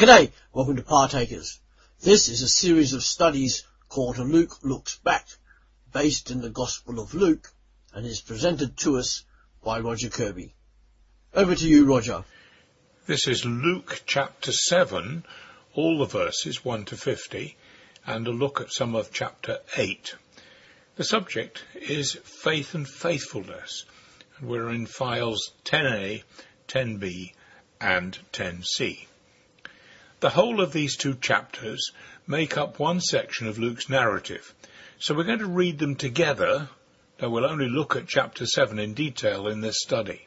G'day, welcome to Partakers. This is a series of studies called Luke Looks Back, based in the Gospel of Luke, and is presented to us by Roger Kirby. Over to you, Roger. This is Luke chapter 7, all the verses 1 to 50, and a look at some of chapter 8. The subject is faith and faithfulness, and we're in files 10a, 10b, and 10c. The whole of these two chapters make up one section of Luke's narrative, so we're going to read them together, though we'll only look at chapter 7 in detail in this study.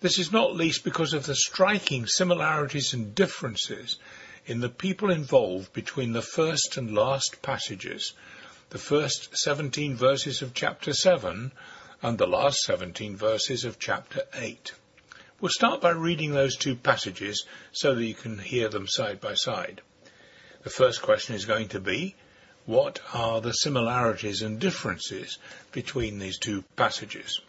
This is not least because of the striking similarities and differences in the people involved between the first and last passages, the first 17 verses of chapter 7 and the last 17 verses of chapter 8. We'll start by reading those two passages so that you can hear them side by side. The first question is going to be, what are the similarities and differences between these two passages?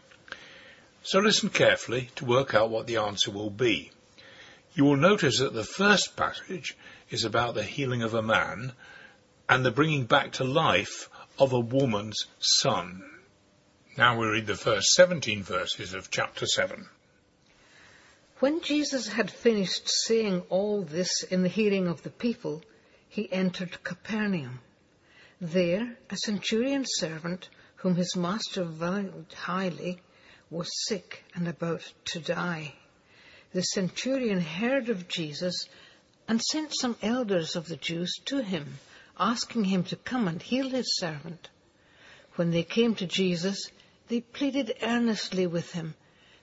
So listen carefully to work out what the answer will be. You will notice that the first passage is about the healing of a man and the bringing back to life of a woman's son. Now we read the first 17 verses of chapter 7. When Jesus had finished saying all this in the hearing of the people, he entered Capernaum. There, a centurion servant, whom his master valued highly, was sick and about to die. The centurion heard of Jesus and sent some elders of the Jews to him, asking him to come and heal his servant. When they came to Jesus, they pleaded earnestly with him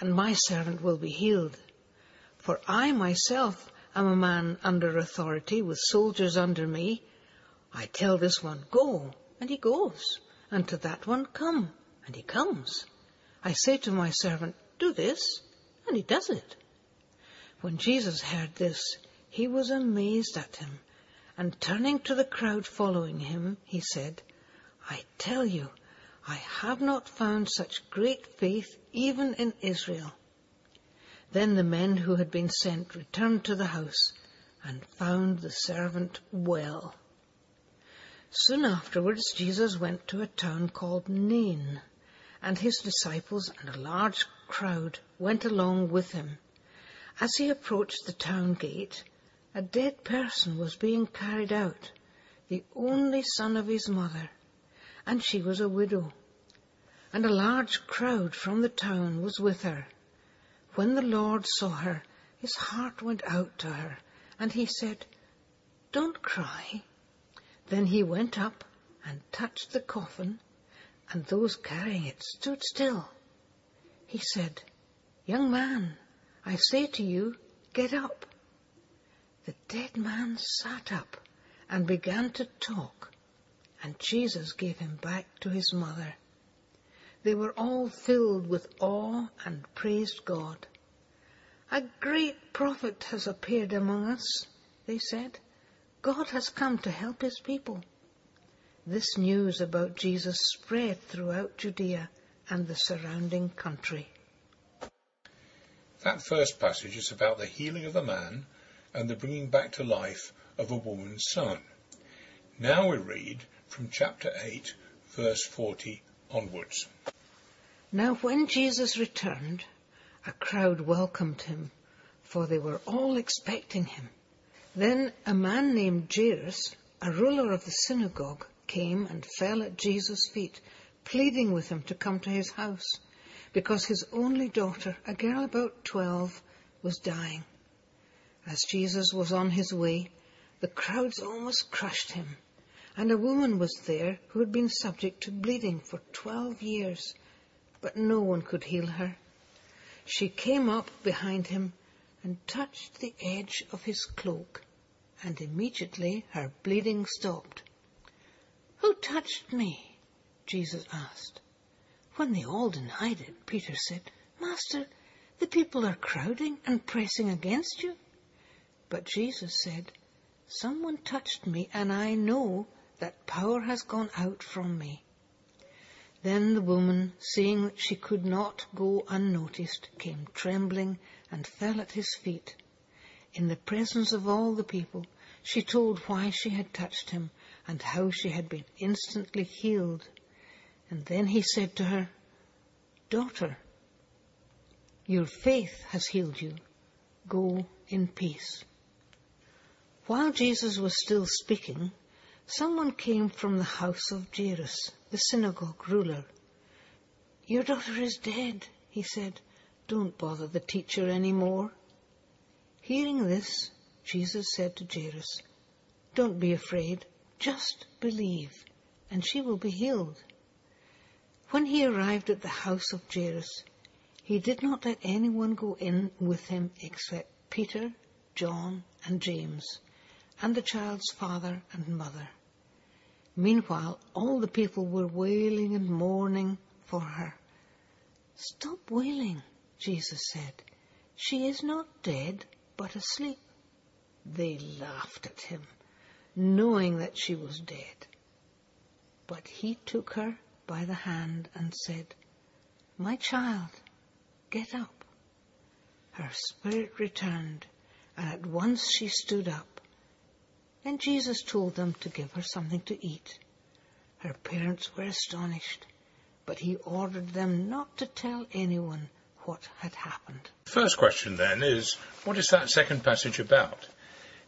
and my servant will be healed. For I myself am a man under authority with soldiers under me. I tell this one, go, and he goes, and to that one, come, and he comes. I say to my servant, do this, and he does it. When Jesus heard this, he was amazed at him, and turning to the crowd following him, he said, I tell you, I have not found such great faith even in Israel. Then the men who had been sent returned to the house and found the servant well. Soon afterwards, Jesus went to a town called Nain, and his disciples and a large crowd went along with him. As he approached the town gate, a dead person was being carried out, the only son of his mother and she was a widow. And a large crowd from the town was with her. When the Lord saw her, his heart went out to her, and he said, Don't cry. Then he went up and touched the coffin, and those carrying it stood still. He said, Young man, I say to you, get up. The dead man sat up and began to talk and Jesus gave him back to his mother. They were all filled with awe and praised God. A great prophet has appeared among us, they said. God has come to help his people. This news about Jesus spread throughout Judea and the surrounding country. That first passage is about the healing of a man and the bringing back to life of a woman's son. Now we read from chapter 8, verse 40 onwards. Now when Jesus returned, a crowd welcomed him, for they were all expecting him. Then a man named Jairus, a ruler of the synagogue, came and fell at Jesus' feet, pleading with him to come to his house, because his only daughter, a girl about twelve, was dying. As Jesus was on his way, the crowds almost crushed him and a woman was there who had been subject to bleeding for twelve years, but no one could heal her. She came up behind him and touched the edge of his cloak, and immediately her bleeding stopped. Who touched me? Jesus asked. When they all denied it, Peter said, Master, the people are crowding and pressing against you. But Jesus said, Someone touched me, and I know that power has gone out from me. Then the woman, seeing that she could not go unnoticed, came trembling and fell at his feet. In the presence of all the people, she told why she had touched him and how she had been instantly healed. And then he said to her, Daughter, your faith has healed you. Go in peace. While Jesus was still speaking, someone came from the house of Jairus, the synagogue ruler. Your daughter is dead, he said. Don't bother the teacher any more. Hearing this, Jesus said to Jairus, Don't be afraid, just believe, and she will be healed. When he arrived at the house of Jairus, he did not let anyone go in with him except Peter, John, and James and the child's father and mother. Meanwhile, all the people were wailing and mourning for her. Stop wailing, Jesus said. She is not dead, but asleep. They laughed at him, knowing that she was dead. But he took her by the hand and said, My child, get up. Her spirit returned, and at once she stood up. Then Jesus told them to give her something to eat. Her parents were astonished, but he ordered them not to tell anyone what had happened. First question then is, what is that second passage about?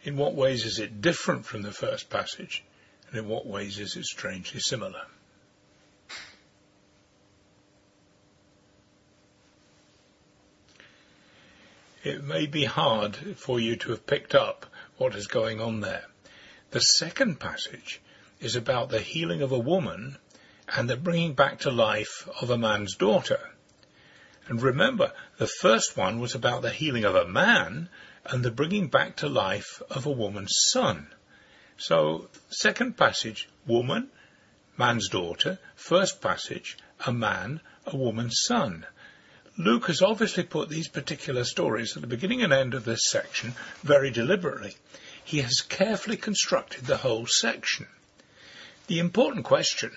In what ways is it different from the first passage? And in what ways is it strangely similar? It may be hard for you to have picked up what is going on there. The second passage is about the healing of a woman and the bringing back to life of a man's daughter. And remember, the first one was about the healing of a man and the bringing back to life of a woman's son. So, second passage, woman, man's daughter. First passage, a man, a woman's son. Luke has obviously put these particular stories at the beginning and end of this section very deliberately he has carefully constructed the whole section. The important question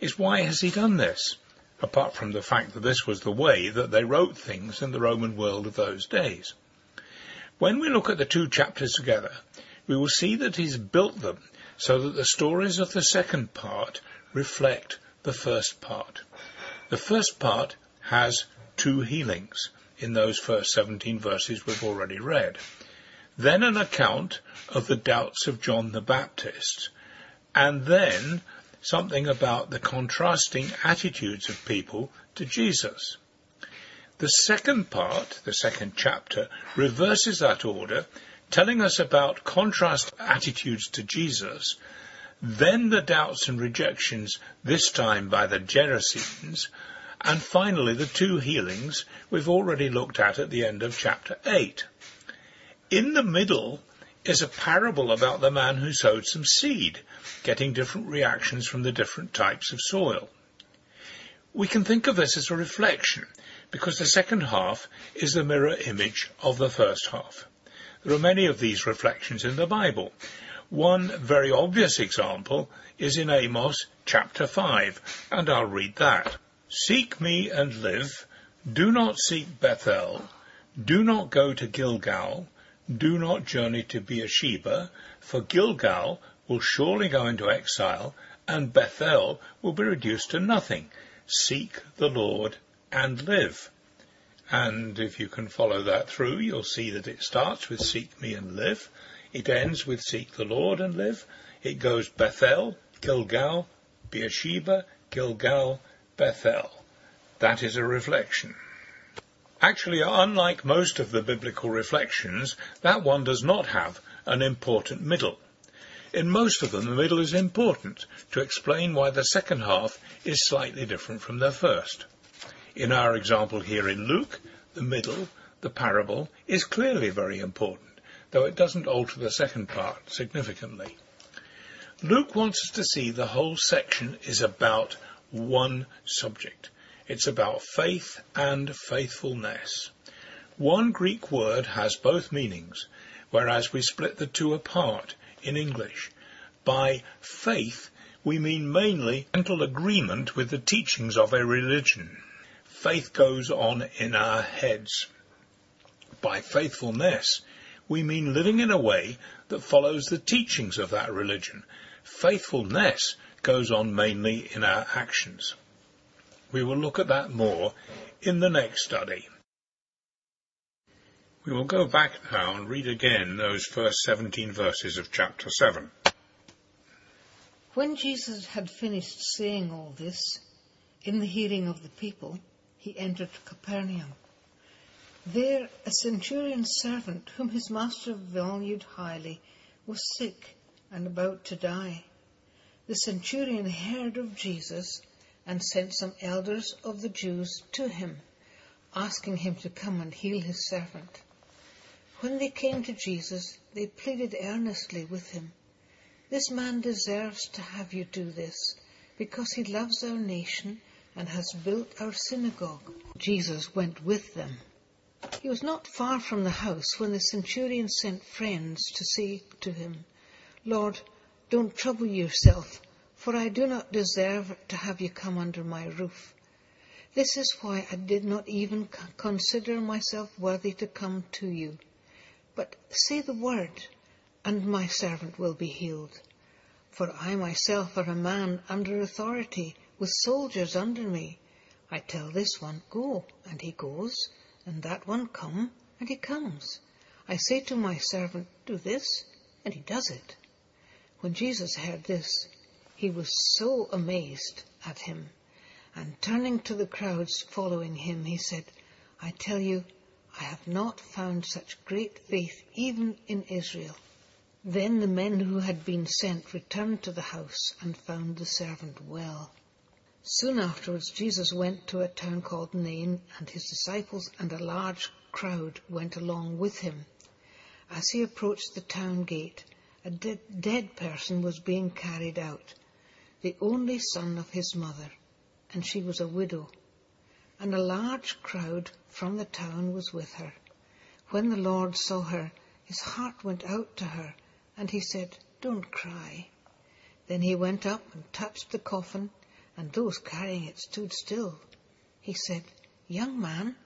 is why has he done this? Apart from the fact that this was the way that they wrote things in the Roman world of those days. When we look at the two chapters together, we will see that he's built them so that the stories of the second part reflect the first part. The first part has two healings in those first 17 verses we've already read. Then an account of the doubts of John the Baptist, and then something about the contrasting attitudes of people to Jesus. The second part, the second chapter, reverses that order, telling us about contrast attitudes to Jesus, then the doubts and rejections, this time by the Gerasenes, and finally the two healings we've already looked at at the end of chapter 8. In the middle is a parable about the man who sowed some seed, getting different reactions from the different types of soil. We can think of this as a reflection because the second half is the mirror image of the first half. There are many of these reflections in the Bible. One very obvious example is in Amos chapter 5, and I'll read that. Seek me and live. Do not seek Bethel. Do not go to Gilgal. Do not journey to Beersheba, for Gilgal will surely go into exile, and Bethel will be reduced to nothing. Seek the Lord and live. And if you can follow that through, you'll see that it starts with seek me and live. It ends with seek the Lord and live. It goes Bethel, Gilgal, Beersheba, Gilgal, Bethel. That is a reflection. Actually, unlike most of the biblical reflections, that one does not have an important middle. In most of them, the middle is important to explain why the second half is slightly different from the first. In our example here in Luke, the middle, the parable, is clearly very important. though it doesn't alter the second part significantly. Luke wants us to see the whole section is about one subject. It's about faith and faithfulness. One Greek word has both meanings, whereas we split the two apart in English. By faith, we mean mainly mental agreement with the teachings of a religion. Faith goes on in our heads. By faithfulness, we mean living in a way that follows the teachings of that religion. Faithfulness goes on mainly in our actions. We will look at that more in the next study. We will go back now and read again those first 17 verses of chapter 7. When Jesus had finished saying all this, in the hearing of the people, he entered Capernaum. There a centurion's servant, whom his master valued highly, was sick and about to die. The centurion heard of Jesus and sent some elders of the Jews to him, asking him to come and heal his servant. When they came to Jesus, they pleaded earnestly with him, This man deserves to have you do this, because he loves our nation and has built our synagogue. Jesus went with them. He was not far from the house when the centurion sent friends to say to him, Lord, don't trouble yourself, for I do not deserve to have you come under my roof. This is why I did not even consider myself worthy to come to you. But say the word, and my servant will be healed. For I myself am a man under authority, with soldiers under me. I tell this one, Go, and he goes, and that one, Come, and he comes. I say to my servant, Do this, and he does it. When Jesus heard this, he was so amazed at him, and turning to the crowds following him, he said, I tell you, I have not found such great faith even in Israel. Then the men who had been sent returned to the house and found the servant well. Soon afterwards Jesus went to a town called Nain, and his disciples and a large crowd went along with him. As he approached the town gate, a de- dead person was being carried out, the only son of his mother, and she was a widow and a large crowd from the town was with her. When the Lord saw her, his heart went out to her, and he said, Don't cry. Then he went up and touched the coffin, and those carrying it stood still. He said, Young man,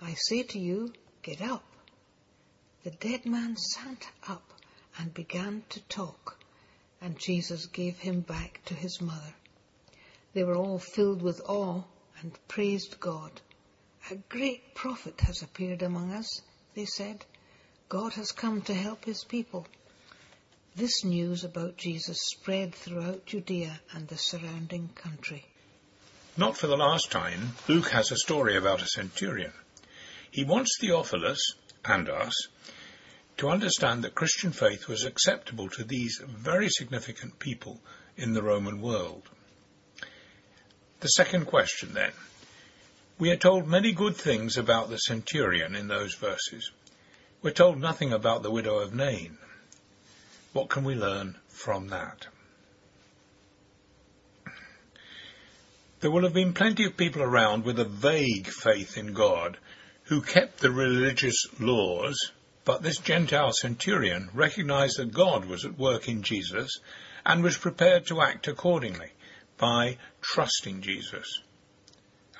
I say to you, get up. The dead man sat up and began to talk, and Jesus gave him back to his mother. They were all filled with awe and praised God. A great prophet has appeared among us, they said. God has come to help his people. This news about Jesus spread throughout Judea and the surrounding country. Not for the last time, Luke has a story about a centurion. He wants Theophilus and us to understand that Christian faith was acceptable to these very significant people in the Roman world. The second question then. We are told many good things about the centurion in those verses. We're told nothing about the widow of Nain. What can we learn from that? There will have been plenty of people around with a vague faith in God who kept the religious laws, but this Gentile centurion recognized that God was at work in Jesus and was prepared to act accordingly by trusting Jesus.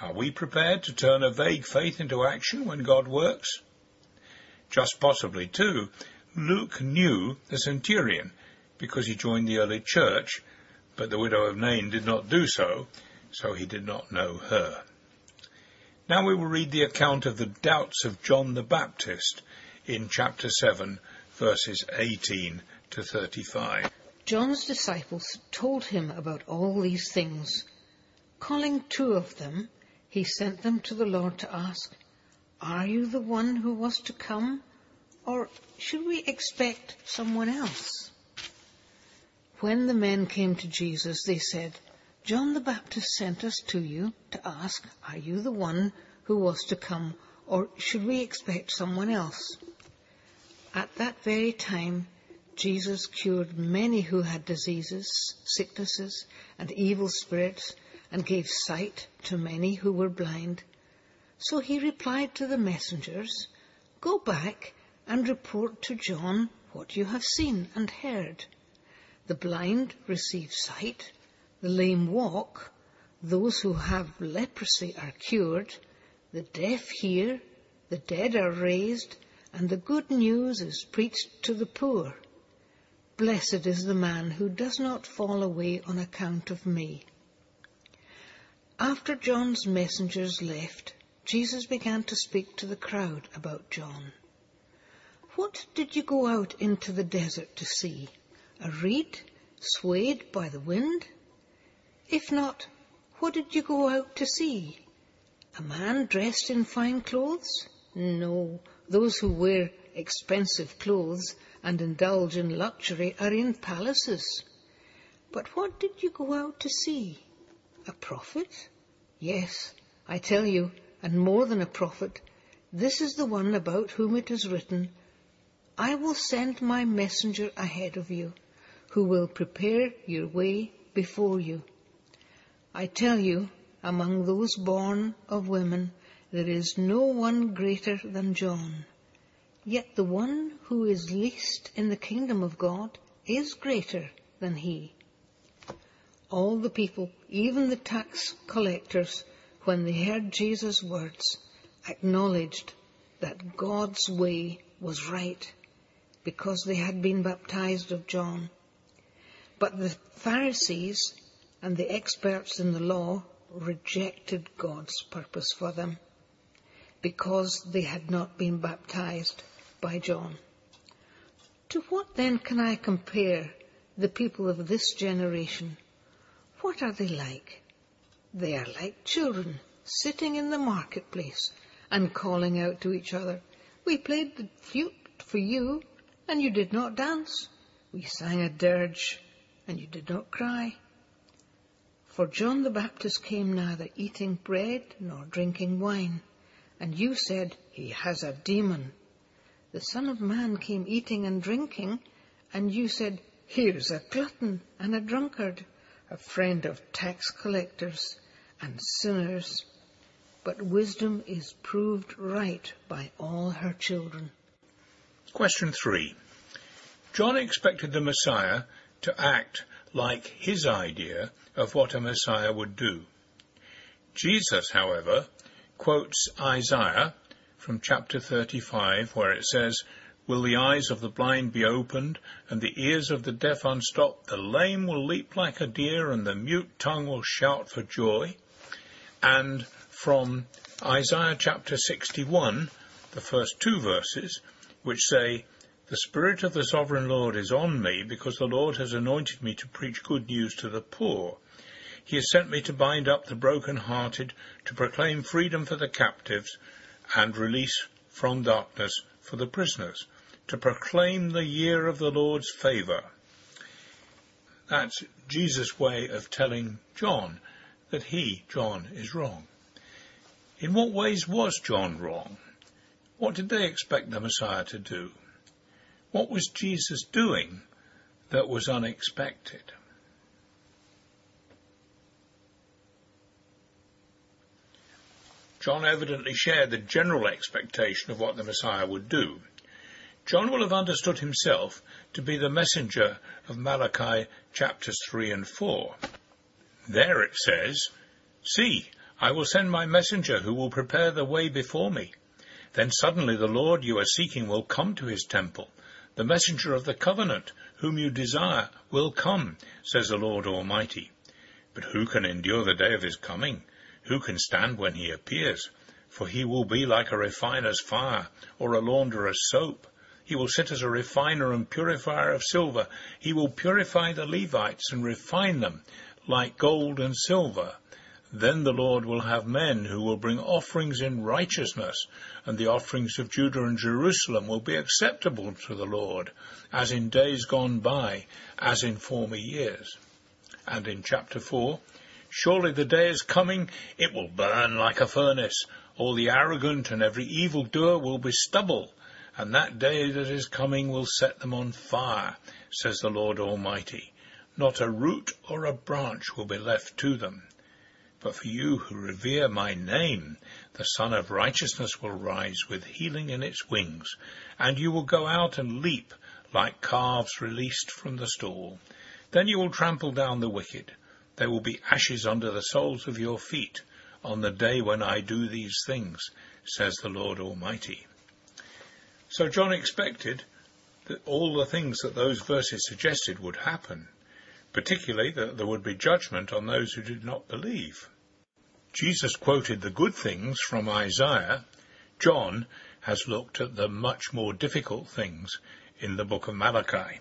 Are we prepared to turn a vague faith into action when God works? Just possibly, too, Luke knew the centurion because he joined the early church, but the widow of Nain did not do so, so he did not know her. Now we will read the account of the doubts of John the Baptist in chapter 7, verses 18 to 35. John's disciples told him about all these things. Calling two of them, he sent them to the Lord to ask, Are you the one who was to come, or should we expect someone else? When the men came to Jesus, they said, John the Baptist sent us to you to ask, Are you the one who was to come, or should we expect someone else? At that very time, Jesus cured many who had diseases, sicknesses, and evil spirits, and gave sight to many who were blind. So he replied to the messengers, Go back and report to John what you have seen and heard. The blind receive sight, the lame walk, those who have leprosy are cured, the deaf hear, the dead are raised, and the good news is preached to the poor. Blessed is the man who does not fall away on account of me. After John's messengers left, Jesus began to speak to the crowd about John. What did you go out into the desert to see? A reed swayed by the wind? If not, what did you go out to see? A man dressed in fine clothes? No, those who wear expensive clothes and indulge in luxury are in palaces. But what did you go out to see? A prophet? Yes, I tell you, and more than a prophet, this is the one about whom it is written, I will send my messenger ahead of you, who will prepare your way before you. I tell you, among those born of women, there is no one greater than John. Yet the one who is least in the kingdom of God is greater than he. All the people, even the tax collectors, when they heard Jesus' words, acknowledged that God's way was right because they had been baptized of John. But the Pharisees and the experts in the law rejected God's purpose for them because they had not been baptized by John. To what then can I compare the people of this generation? What are they like? They are like children sitting in the marketplace and calling out to each other, We played the flute for you and you did not dance. We sang a dirge, and you did not cry. For John the Baptist came neither eating bread nor drinking wine, and you said, He has a demon. The Son of Man came eating and drinking, and you said, Here's a glutton and a drunkard, a friend of tax collectors and sinners. But wisdom is proved right by all her children. Question 3. John expected the Messiah to act like his idea of what a Messiah would do. Jesus, however, quotes Isaiah from chapter 35 where it says, Will the eyes of the blind be opened and the ears of the deaf unstopped? The lame will leap like a deer and the mute tongue will shout for joy. And from Isaiah chapter 61, the first two verses, which say, The Spirit of the Sovereign Lord is on me, because the Lord has anointed me to preach good news to the poor. He has sent me to bind up the broken-hearted, to proclaim freedom for the captives, and release from darkness for the prisoners, to proclaim the year of the Lord's favour. That's Jesus' way of telling John that he, John, is wrong. In what ways was John wrong? What did they expect the Messiah to do? What was Jesus doing that was unexpected? John evidently shared the general expectation of what the Messiah would do. John will have understood himself to be the messenger of Malachi chapters 3 and 4. There it says, See, I will send my messenger who will prepare the way before me. Then suddenly the Lord you are seeking will come to his temple. The messenger of the covenant, whom you desire, will come, says the Lord Almighty. But who can endure the day of his coming? Who can stand when he appears? For he will be like a refiner's fire, or a launderer's soap. He will sit as a refiner and purifier of silver. He will purify the Levites and refine them like gold and silver. Then the Lord will have men who will bring offerings in righteousness, and the offerings of Judah and Jerusalem will be acceptable to the Lord, as in days gone by, as in former years. And in chapter 4, Surely the day is coming, it will burn like a furnace. All the arrogant and every evil doer will be stubble, and that day that is coming will set them on fire, says the Lord Almighty. Not a root or a branch will be left to them. But for you who revere my name, the Sun of Righteousness will rise with healing in its wings, and you will go out and leap like calves released from the stall. Then you will trample down the wicked. There will be ashes under the soles of your feet on the day when I do these things, says the Lord Almighty. So John expected that all the things that those verses suggested would happen, particularly that there would be judgment on those who did not believe. Jesus quoted the good things from Isaiah. John has looked at the much more difficult things in the book of Malachi.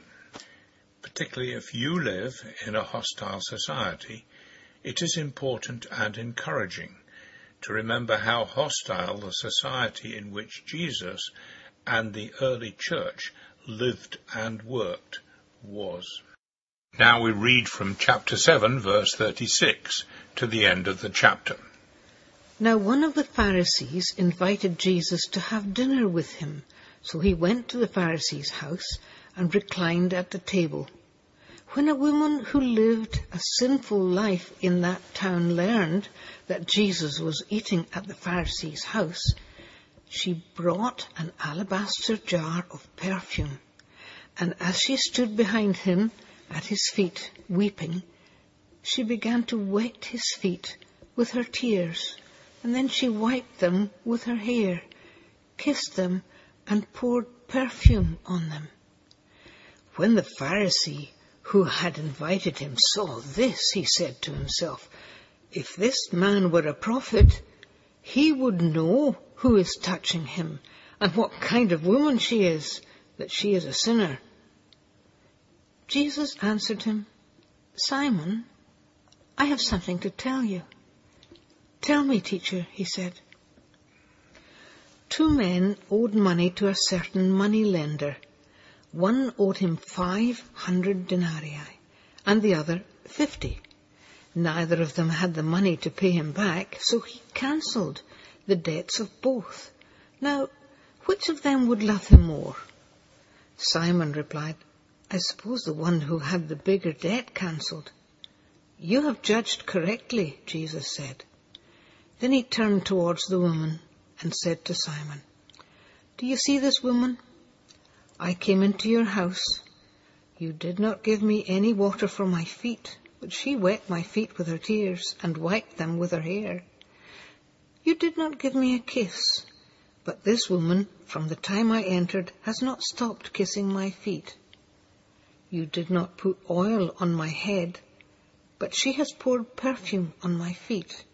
Particularly if you live in a hostile society, it is important and encouraging to remember how hostile the society in which Jesus and the early church lived and worked was. Now we read from chapter 7, verse 36, to the end of the chapter. Now one of the Pharisees invited Jesus to have dinner with him, so he went to the Pharisee's house and reclined at the table. When a woman who lived a sinful life in that town learned that Jesus was eating at the Pharisee's house, she brought an alabaster jar of perfume, and as she stood behind him at his feet weeping, she began to wet his feet with her tears, and then she wiped them with her hair, kissed them, and poured perfume on them. When the Pharisee who had invited him saw this, he said to himself, If this man were a prophet, he would know who is touching him and what kind of woman she is, that she is a sinner. Jesus answered him, Simon, I have something to tell you. Tell me, teacher, he said. Two men owed money to a certain money lender. One owed him five hundred denarii, and the other fifty. Neither of them had the money to pay him back, so he cancelled the debts of both. Now, which of them would love him more? Simon replied, I suppose the one who had the bigger debt cancelled. You have judged correctly, Jesus said. Then he turned towards the woman and said to Simon, Do you see this woman? I came into your house. You did not give me any water for my feet, but she wet my feet with her tears and wiped them with her hair. You did not give me a kiss, but this woman, from the time I entered, has not stopped kissing my feet. You did not put oil on my head, but she has poured perfume on my feet.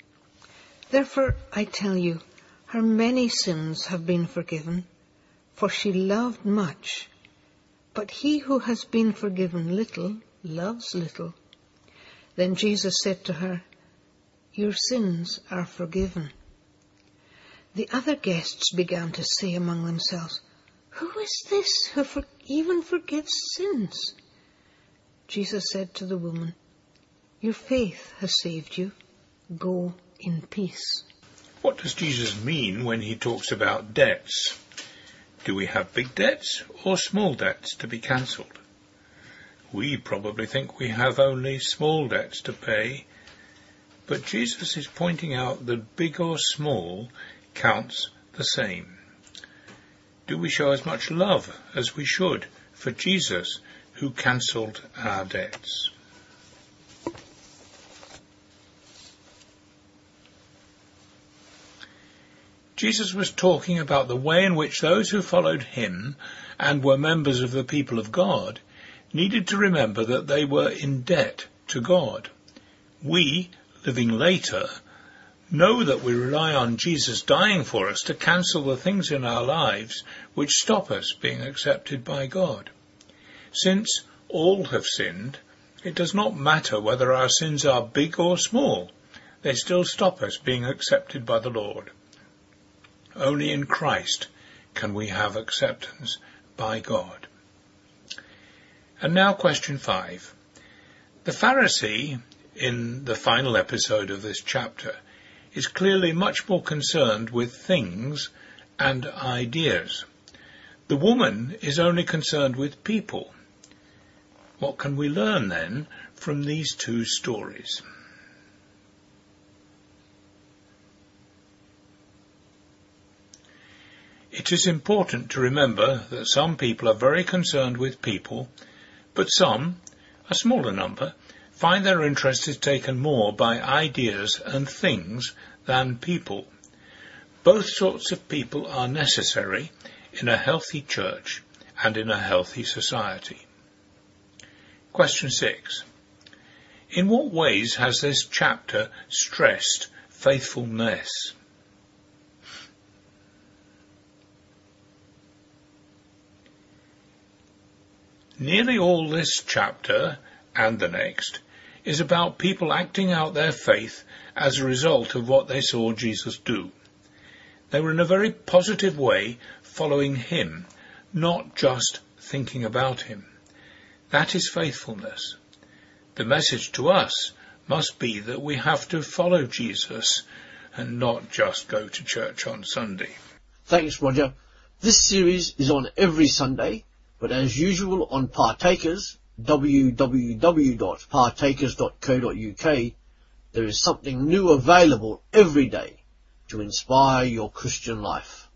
Therefore, I tell you, her many sins have been forgiven, for she loved much. But he who has been forgiven little loves little. Then Jesus said to her, Your sins are forgiven. The other guests began to say among themselves, Who is this who for even forgives sins? Jesus said to the woman, Your faith has saved you. Go in peace. What does Jesus mean when he talks about debts? Do we have big debts or small debts to be cancelled? We probably think we have only small debts to pay, but Jesus is pointing out that big or small counts the same. Do we show as much love as we should for Jesus who cancelled our debts? Jesus was talking about the way in which those who followed him and were members of the people of God needed to remember that they were in debt to God. We, living later, know that we rely on Jesus dying for us to cancel the things in our lives which stop us being accepted by God. Since all have sinned, it does not matter whether our sins are big or small. They still stop us being accepted by the Lord. Only in Christ can we have acceptance by God. And now question five. The Pharisee, in the final episode of this chapter, is clearly much more concerned with things and ideas. The woman is only concerned with people. What can we learn then from these two stories? It is important to remember that some people are very concerned with people, but some, a smaller number, find their interest is taken more by ideas and things than people. Both sorts of people are necessary in a healthy church and in a healthy society. Question 6. In what ways has this chapter stressed faithfulness? Nearly all this chapter and the next is about people acting out their faith as a result of what they saw Jesus do. They were in a very positive way following him, not just thinking about him. That is faithfulness. The message to us must be that we have to follow Jesus and not just go to church on Sunday. Thanks, Roger. This series is on every Sunday, but as usual on Partakers, www.partakers.co.uk, there is something new available every day to inspire your Christian life.